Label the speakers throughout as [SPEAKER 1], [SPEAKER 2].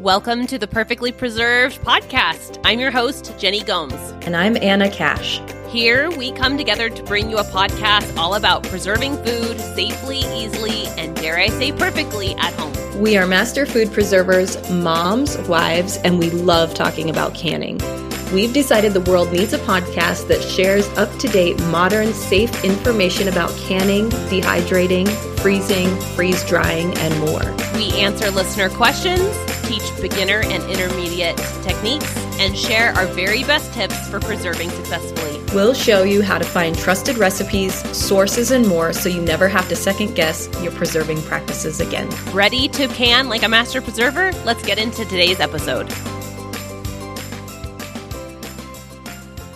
[SPEAKER 1] Welcome to the Perfectly Preserved podcast. I'm your host, Jenny Gomes.
[SPEAKER 2] And I'm Anna Cash.
[SPEAKER 1] Here we come together to bring you a podcast all about preserving food safely, easily, and dare I say perfectly at home.
[SPEAKER 2] We are master food preservers, moms, wives, and we love talking about canning. We've decided the world needs a podcast that shares up to date, modern, safe information about canning, dehydrating, freezing, freeze drying, and more.
[SPEAKER 1] We answer listener questions teach beginner and intermediate techniques, and share our very best tips for preserving successfully.
[SPEAKER 2] We'll show you how to find trusted recipes, sources, and more so you never have to second guess your preserving practices again.
[SPEAKER 1] Ready to can like a master preserver? Let's get into today's episode.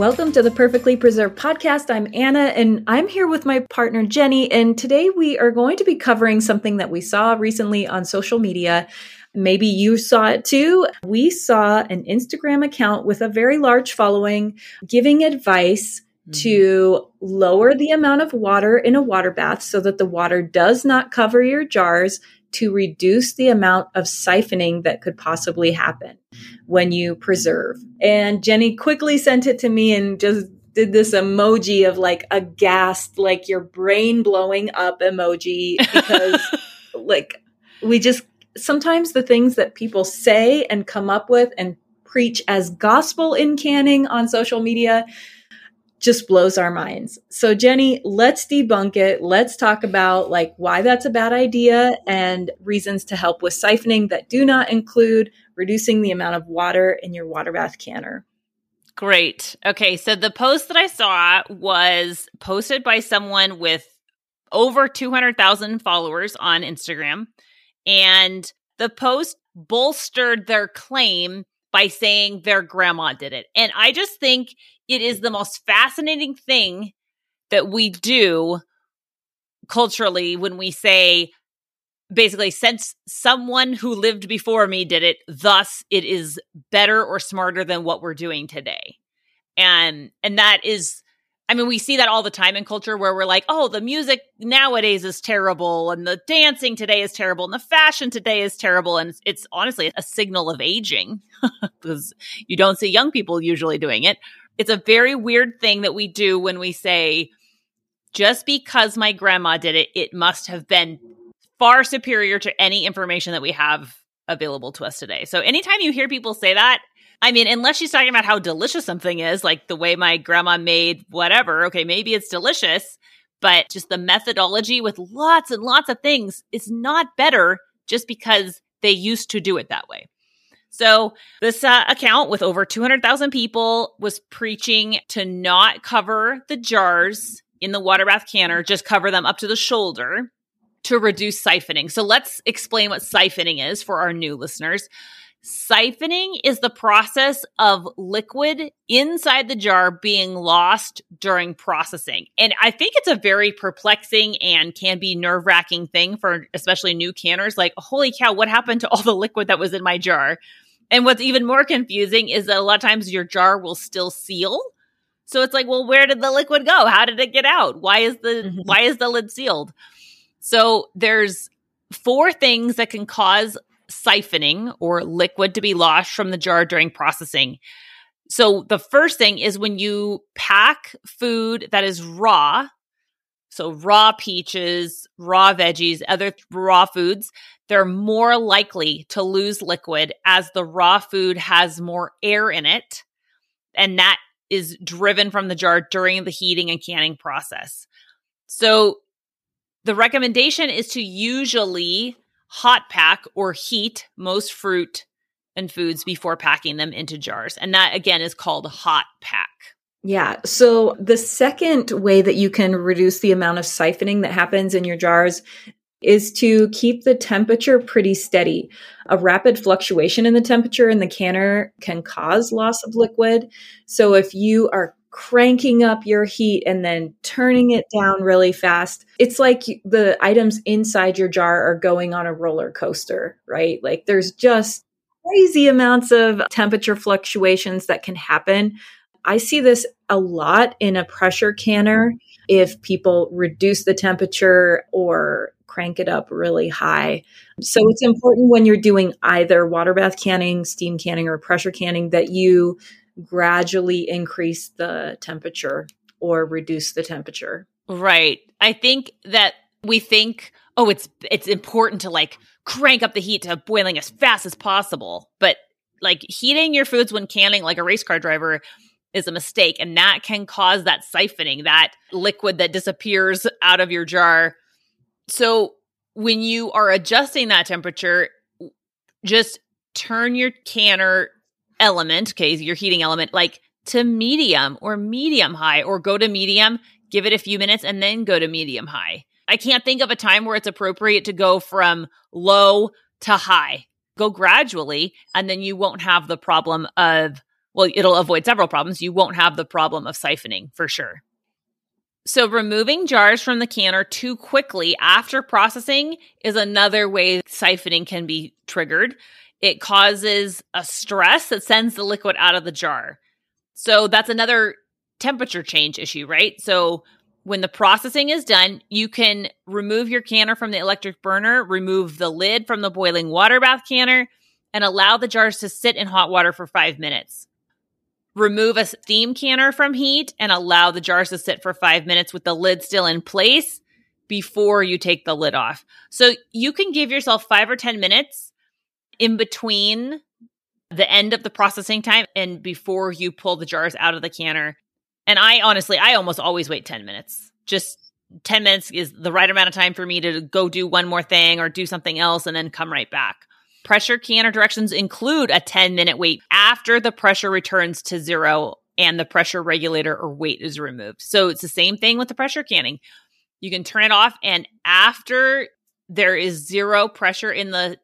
[SPEAKER 2] Welcome to the Perfectly Preserved podcast. I'm Anna and I'm here with my partner Jenny. And today we are going to be covering something that we saw recently on social media Maybe you saw it too. We saw an Instagram account with a very large following giving advice mm-hmm. to lower the amount of water in a water bath so that the water does not cover your jars to reduce the amount of siphoning that could possibly happen when you preserve. And Jenny quickly sent it to me and just did this emoji of like a ghast, like your brain blowing up emoji because like we just sometimes the things that people say and come up with and preach as gospel in canning on social media just blows our minds. So Jenny, let's debunk it. Let's talk about like why that's a bad idea and reasons to help with siphoning that do not include reducing the amount of water in your water bath canner.
[SPEAKER 1] Great. Okay, so the post that I saw was posted by someone with over 200,000 followers on Instagram. And the post bolstered their claim by saying their grandma did it. And I just think it is the most fascinating thing that we do culturally when we say, basically, since someone who lived before me did it, thus it is better or smarter than what we're doing today. And and that is I mean, we see that all the time in culture where we're like, oh, the music nowadays is terrible and the dancing today is terrible and the fashion today is terrible. And it's, honestly a signal of aging because you don't see young people usually doing it. It's a very weird thing that we do when we say, just because my grandma did it, it must have been far superior to any information that we have available to us today. So anytime you hear people say that, I mean, unless she's talking about how delicious something is, like the way my grandma made whatever, okay, maybe it's delicious, but just the methodology with lots and lots of things is not better just because they used to do it that way. So, this uh, account with over 200,000 people was preaching to not cover the jars in the water bath canner, just cover them up to the shoulder to reduce siphoning. So, let's explain what siphoning is for our new listeners. Siphoning is the process of liquid inside the jar being lost during processing. And I think it's a very perplexing and can be nerve wracking thing for especially new canners. Like, holy cow, what happened to all the liquid that was in my jar? And what's even more confusing is that a lot of times your jar will still seal. So it's like, well, where did the liquid go? How did it get out? Why is the mm-hmm. why is the lid sealed? So there's four things that can cause siphoning or liquid to be lost from the jar during processing. So the first thing is when you pack food that is raw, so raw peaches, raw veggies, other raw foods, they're more likely to lose liquid as the raw food has more air in it. And that is driven from the jar during the heating and canning process. So the recommendation is to usually hot pack or heat most fruit and foods before packing them into jars. And that again is called hot pack.
[SPEAKER 2] Yeah. So the second way that you can reduce the amount of siphoning that happens in your jars is to keep the temperature pretty steady. A rapid fluctuation in the temperature in the canner can cause loss of liquid. So if you are cranking up your heat and then turning it down really fast. It's like the items inside your jar are going on a roller coaster, right? Like there's just crazy amounts of temperature fluctuations that can happen. I see this a lot in a pressure canner if people reduce the temperature or crank it up really high. So it's important when you're doing either water bath canning, steam canning, or pressure canning that you gradually increase the temperature or reduce the temperature.
[SPEAKER 1] Right. I think that we think, oh, it's it's important to like crank up the heat to boiling as fast as possible. But like heating your foods when canning like a race car driver is a mistake and that can cause that siphoning, that liquid that disappears out of your jar. So when you are adjusting that temperature, just turn your canner element, okay, your heating element, like to medium or medium high, or go to medium, give it a few minutes, and then go to medium high. I can't think of a time where it's appropriate to go from low to high. Go gradually, and then you won't have the problem of, well, it'll avoid several problems. You won't have the problem of siphoning for sure. So, removing jars from the canner too quickly after processing is another way siphoning can be triggered. It causes a stress that sends the liquid out of the jar. So, that's another temperature change issue, right? So, when the processing is done, you can remove your canner from the electric burner, remove the lid from the boiling water bath canner, and allow the jars to sit in hot water for five minutes remove a steam canner from heat and allow the jars to sit for five minutes with the lid still in place before you take the lid off. So you can give yourself five or 10 minutes in between the end of the processing time and before you pull the jars out of the canner. And I honestly, I almost always wait 10 minutes. Just 10 minutes is the right amount of time for me to go do one more thing or do something else and then come right back. Pressure canner directions include a 10 minute wait after the pressure returns to zero and the pressure regulator or weight is removed. So it's the same thing with the pressure canning. You can turn it off, and after there is zero pressure in the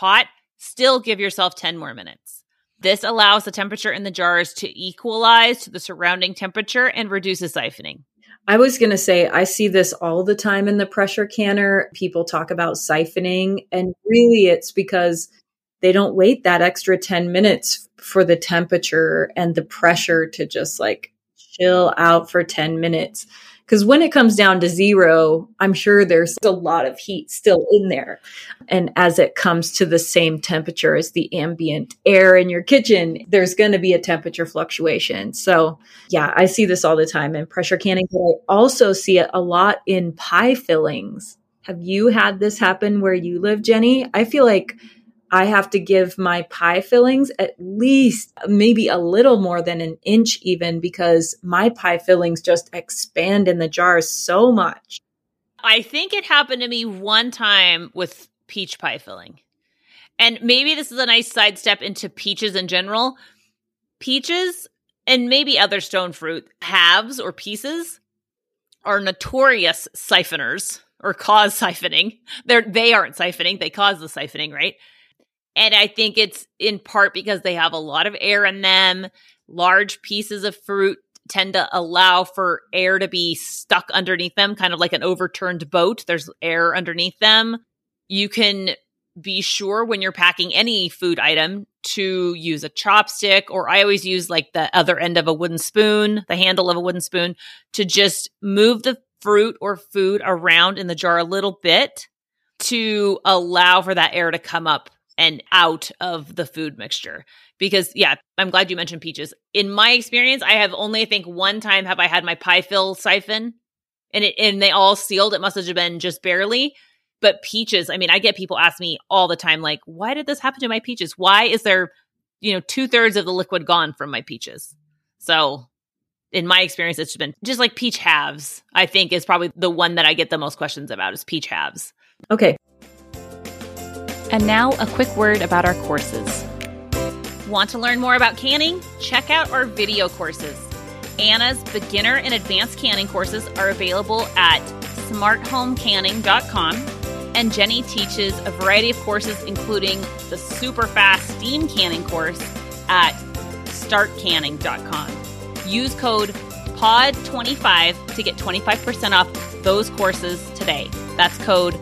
[SPEAKER 1] pot, still give yourself 10 more minutes. This allows the temperature in the jars to equalize to the surrounding temperature and reduces siphoning.
[SPEAKER 2] I was going to say, I see this all the time in the pressure canner. People talk about siphoning, and really it's because they don't wait that extra 10 minutes for the temperature and the pressure to just like chill out for 10 minutes. Because when it comes down to zero, I'm sure there's a lot of heat still in there. And as it comes to the same temperature as the ambient air in your kitchen, there's going to be a temperature fluctuation. So, yeah, I see this all the time in pressure canning, but I also see it a lot in pie fillings. Have you had this happen where you live, Jenny? I feel like I have to give my pie fillings at least maybe a little more than an inch, even because my pie fillings just expand in the jar so much.
[SPEAKER 1] I think it happened to me one time with peach pie filling. And maybe this is a nice sidestep into peaches in general. Peaches and maybe other stone fruit halves or pieces are notorious siphoners or cause siphoning. They're they aren't siphoning, they cause the siphoning, right? And I think it's in part because they have a lot of air in them. Large pieces of fruit tend to allow for air to be stuck underneath them, kind of like an overturned boat. There's air underneath them. You can be sure when you're packing any food item to use a chopstick, or I always use like the other end of a wooden spoon, the handle of a wooden spoon, to just move the fruit or food around in the jar a little bit to allow for that air to come up and out of the food mixture. Because yeah, I'm glad you mentioned peaches. In my experience, I have only I think one time have I had my pie fill siphon and it and they all sealed. It must have been just barely. But peaches, I mean, I get people ask me all the time, like, why did this happen to my peaches? Why is there, you know, two thirds of the liquid gone from my peaches? So in my experience, it's been just like peach halves, I think is probably the one that I get the most questions about is peach halves.
[SPEAKER 2] Okay.
[SPEAKER 1] And now, a quick word about our courses. Want to learn more about canning? Check out our video courses. Anna's beginner and advanced canning courses are available at smarthomecanning.com. And Jenny teaches a variety of courses, including the super fast steam canning course at startcanning.com. Use code POD25 to get 25% off those courses today. That's code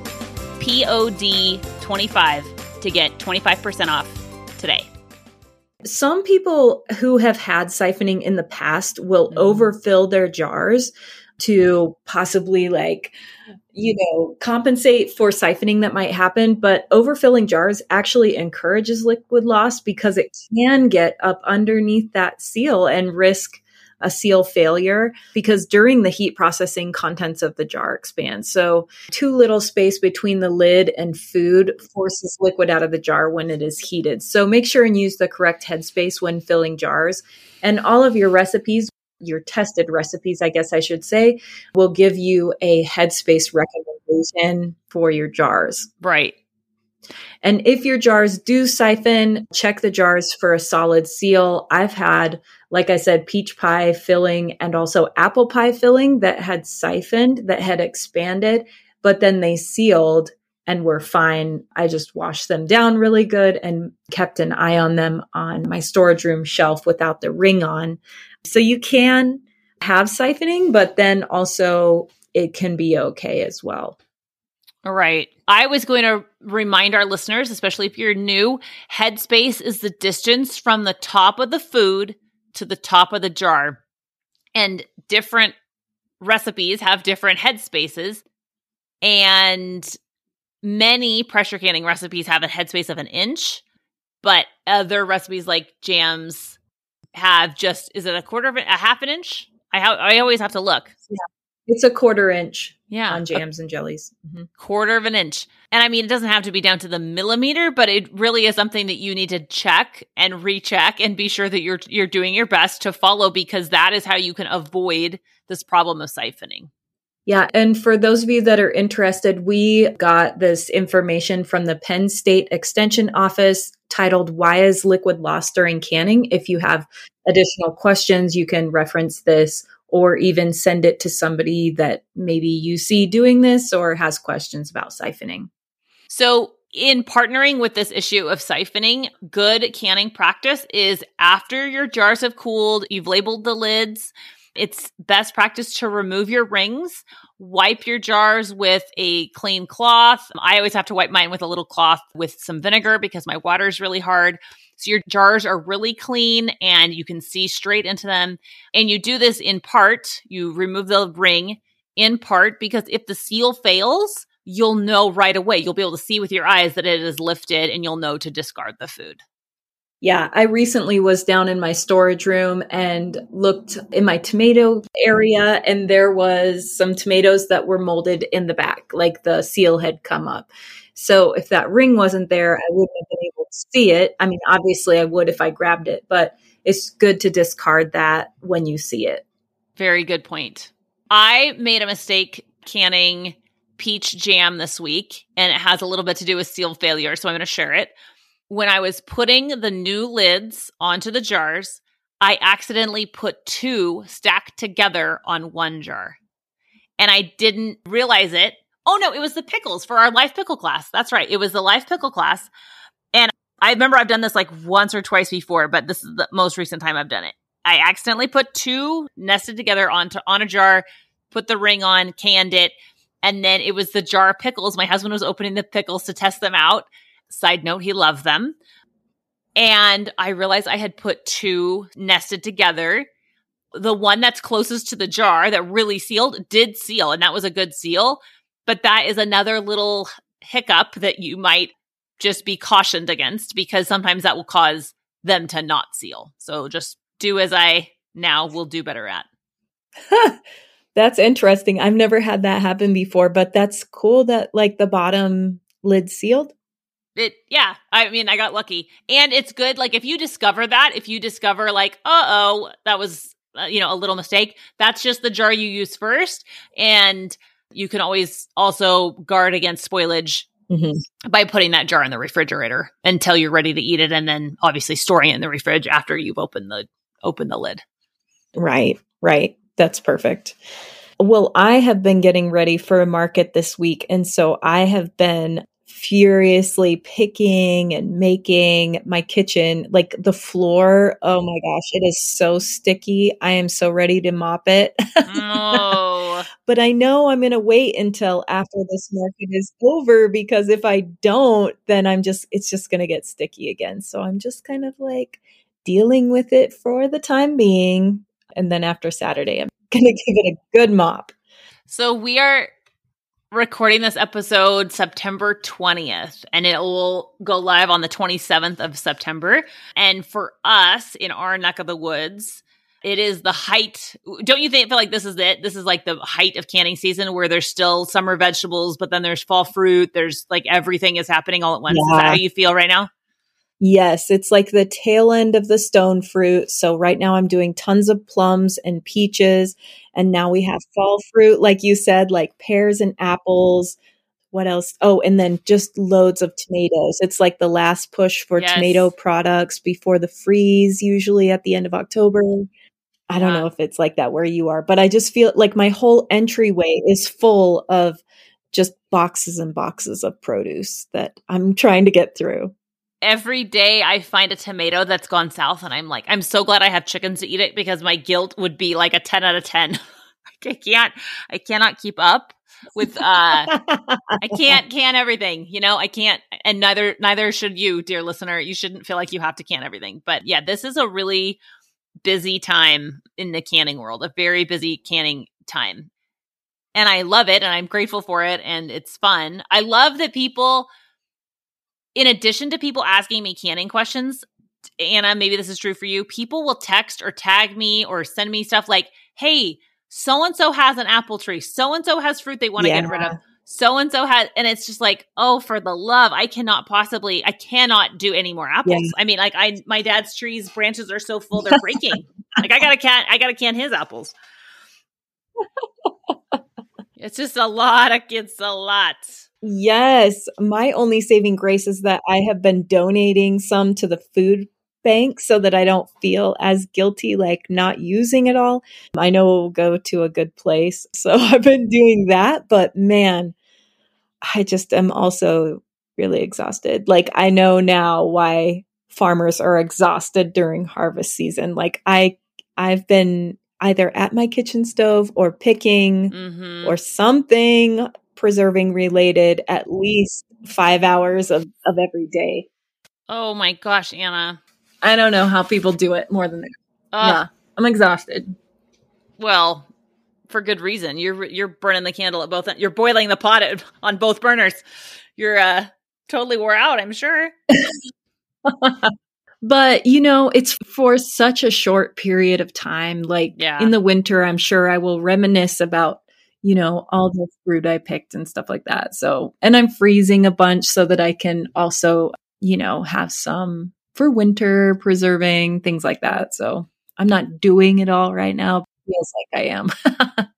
[SPEAKER 1] POD 25 to get 25% off today.
[SPEAKER 2] Some people who have had siphoning in the past will mm. overfill their jars to possibly like you know compensate for siphoning that might happen but overfilling jars actually encourages liquid loss because it can get up underneath that seal and risk a seal failure because during the heat processing contents of the jar expand so too little space between the lid and food forces liquid out of the jar when it is heated so make sure and use the correct headspace when filling jars and all of your recipes your tested recipes, I guess I should say, will give you a headspace recommendation for your jars.
[SPEAKER 1] Right.
[SPEAKER 2] And if your jars do siphon, check the jars for a solid seal. I've had, like I said, peach pie filling and also apple pie filling that had siphoned, that had expanded, but then they sealed and were fine. I just washed them down really good and kept an eye on them on my storage room shelf without the ring on so you can have siphoning, but then also it can be okay as well.
[SPEAKER 1] Right. I was going to remind our listeners, especially if you're new, headspace is the distance from the top of the food to the top of the jar. And different recipes have different headspaces. And many pressure canning recipes have a headspace of an inch, but other recipes like jams have just is it a quarter of a half an inch? I ha- I always have to look.
[SPEAKER 2] Yeah. It's a quarter inch
[SPEAKER 1] yeah.
[SPEAKER 2] on jams and jellies.
[SPEAKER 1] Mm-hmm. Quarter of an inch. And I mean, it doesn't have to be down to the millimeter, but it really is something that you need to check and recheck and be sure that you're you're doing your best to follow because that is how you can avoid this problem of siphoning.
[SPEAKER 2] Yeah. And for those of you that are interested, we got this information from the Penn State Extension Office titled Why is Liquid Lost During Canning? If you have additional questions, you can reference this or even send it to somebody that maybe you see doing this or has questions about siphoning.
[SPEAKER 1] So, in partnering with this issue of siphoning, good canning practice is after your jars have cooled, you've labeled the lids, it's best practice to remove your rings, wipe your jars with a clean cloth. I always have to wipe mine with a little cloth with some vinegar because my water is really hard. So your jars are really clean and you can see straight into them. And you do this in part, you remove the ring in part because if the seal fails, you'll know right away. You'll be able to see with your eyes that it is lifted and you'll know to discard the food.
[SPEAKER 2] Yeah, I recently was down in my storage room and looked in my tomato area, and there was some tomatoes that were molded in the back, like the seal had come up. So if that ring wasn't there, I wouldn't have been able to see it. I mean, obviously, I would if I grabbed it, but it's good to discard that when you see it.
[SPEAKER 1] Very good point. I made a mistake canning peach jam this week, and it has a little bit to do with seal failure, so I'm going to share it when I was putting the new lids onto the jars, I accidentally put two stacked together on one jar. And I didn't realize it. Oh no, it was the pickles for our life pickle class. That's right. It was the life pickle class. And I remember I've done this like once or twice before, but this is the most recent time I've done it. I accidentally put two nested together onto on a jar, put the ring on, canned it, and then it was the jar of pickles. My husband was opening the pickles to test them out Side note, he loved them. And I realized I had put two nested together. The one that's closest to the jar that really sealed did seal, and that was a good seal. But that is another little hiccup that you might just be cautioned against because sometimes that will cause them to not seal. So just do as I now will do better at.
[SPEAKER 2] that's interesting. I've never had that happen before, but that's cool that like the bottom lid sealed
[SPEAKER 1] it yeah i mean i got lucky and it's good like if you discover that if you discover like uh-oh that was uh, you know a little mistake that's just the jar you use first and you can always also guard against spoilage mm-hmm. by putting that jar in the refrigerator until you're ready to eat it and then obviously storing it in the fridge after you've opened the open the lid
[SPEAKER 2] right right that's perfect well, I have been getting ready for a market this week. And so I have been furiously picking and making my kitchen like the floor oh my gosh it is so sticky i am so ready to mop it oh. Uh-huh. but i know i'm going to wait until after this market is over because if i don't then i'm just it's just going to get sticky again so i'm just kind of like dealing with it for the time being and then after saturday i'm going to give it a good mop.
[SPEAKER 1] So we are recording this episode September 20th and it will go live on the 27th of September. And for us in our neck of the woods, it is the height. Don't you think feel like this is it? This is like the height of canning season where there's still summer vegetables, but then there's fall fruit. There's like everything is happening all at once. Yeah. Is that how you feel right now?
[SPEAKER 2] Yes, it's like the tail end of the stone fruit. So right now I'm doing tons of plums and peaches. And now we have fall fruit, like you said, like pears and apples. What else? Oh, and then just loads of tomatoes. It's like the last push for yes. tomato products before the freeze, usually at the end of October. I don't know if it's like that where you are, but I just feel like my whole entryway is full of just boxes and boxes of produce that I'm trying to get through
[SPEAKER 1] every day I find a tomato that's gone south and I'm like, I'm so glad I have chickens to eat it because my guilt would be like a 10 out of 10. I can't, I cannot keep up with, uh, I can't can everything, you know, I can't, and neither, neither should you, dear listener. You shouldn't feel like you have to can everything. But yeah, this is a really busy time in the canning world, a very busy canning time. And I love it and I'm grateful for it and it's fun. I love that people, in addition to people asking me canning questions, Anna, maybe this is true for you, people will text or tag me or send me stuff like, hey, so and so has an apple tree. So and so has fruit they want to yeah. get rid of. So and so has, and it's just like, oh, for the love, I cannot possibly, I cannot do any more apples. Yeah. I mean, like, I, my dad's trees branches are so full they're breaking. like, I gotta can, I gotta can his apples. it's just a lot. Of, it's a lot.
[SPEAKER 2] Yes. My only saving grace is that I have been donating some to the food bank so that I don't feel as guilty like not using it all. I know it will go to a good place. So I've been doing that, but man, I just am also really exhausted. Like I know now why farmers are exhausted during harvest season. Like I I've been either at my kitchen stove or picking mm-hmm. or something preserving related at least five hours of, of every day.
[SPEAKER 1] Oh my gosh, Anna.
[SPEAKER 2] I don't know how people do it more than that. Uh, yeah, I'm exhausted.
[SPEAKER 1] Well, for good reason. You're you're burning the candle at both. You're boiling the pot at, on both burners. You're uh, totally wore out. I'm sure.
[SPEAKER 2] but you know, it's for such a short period of time. Like yeah. in the winter, I'm sure I will reminisce about you know, all the fruit I picked and stuff like that. So, and I'm freezing a bunch so that I can also, you know, have some for winter preserving, things like that. So I'm not doing it all right now. Feels like I am.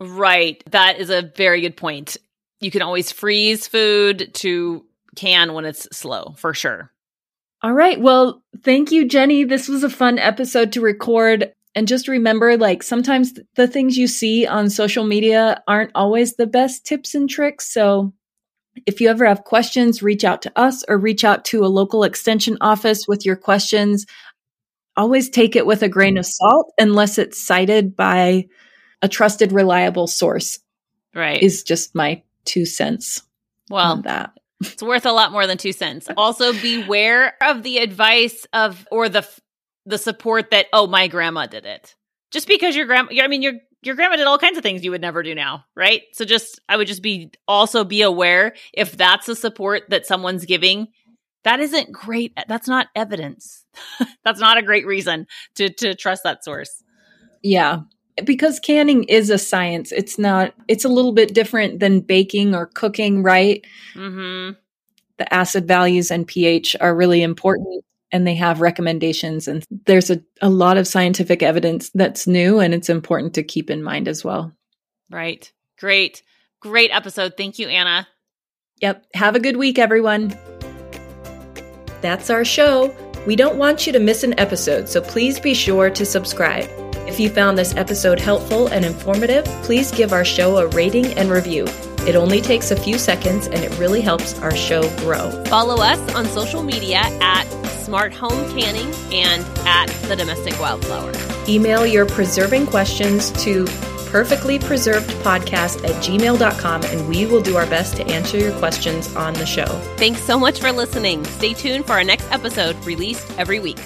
[SPEAKER 1] right. That is a very good point. You can always freeze food to can when it's slow, for sure.
[SPEAKER 2] All right. Well, thank you, Jenny. This was a fun episode to record. And just remember, like, sometimes the things you see on social media aren't always the best tips and tricks. So if you ever have questions, reach out to us or reach out to a local extension office with your questions. Always take it with a grain of salt unless it's cited by a trusted, reliable source.
[SPEAKER 1] Right.
[SPEAKER 2] Is just my two cents.
[SPEAKER 1] Well, that. It's worth a lot more than two cents. Also, beware of the advice of or the the support that oh my grandma did it just because your grandma i mean your your grandma did all kinds of things you would never do now right so just i would just be also be aware if that's the support that someone's giving that isn't great. That's not evidence. That's not a great reason to to trust that source.
[SPEAKER 2] Yeah. Because canning is a science. It's not it's a little bit different than baking or cooking right? Mm-hmm. the acid values and ph are really important and they have recommendations and there's a, a lot of scientific evidence that's new and it's important to keep in mind as well.
[SPEAKER 1] Right. Great. Great episode. Thank you anna.
[SPEAKER 2] Yep. Have a good week everyone that's our show we don't want you to miss an episode so please be sure to subscribe if you found this episode helpful and informative please give our show a rating and review it only takes a few seconds and it really helps our show grow.
[SPEAKER 1] Follow us on social media at Smart Home Canning and at The Domestic Wildflower.
[SPEAKER 2] Email your preserving questions to perfectlypreservedpodcast at gmail.com and we will do our best to answer your questions on the show.
[SPEAKER 1] Thanks so much for listening. Stay tuned for our next episode released every week.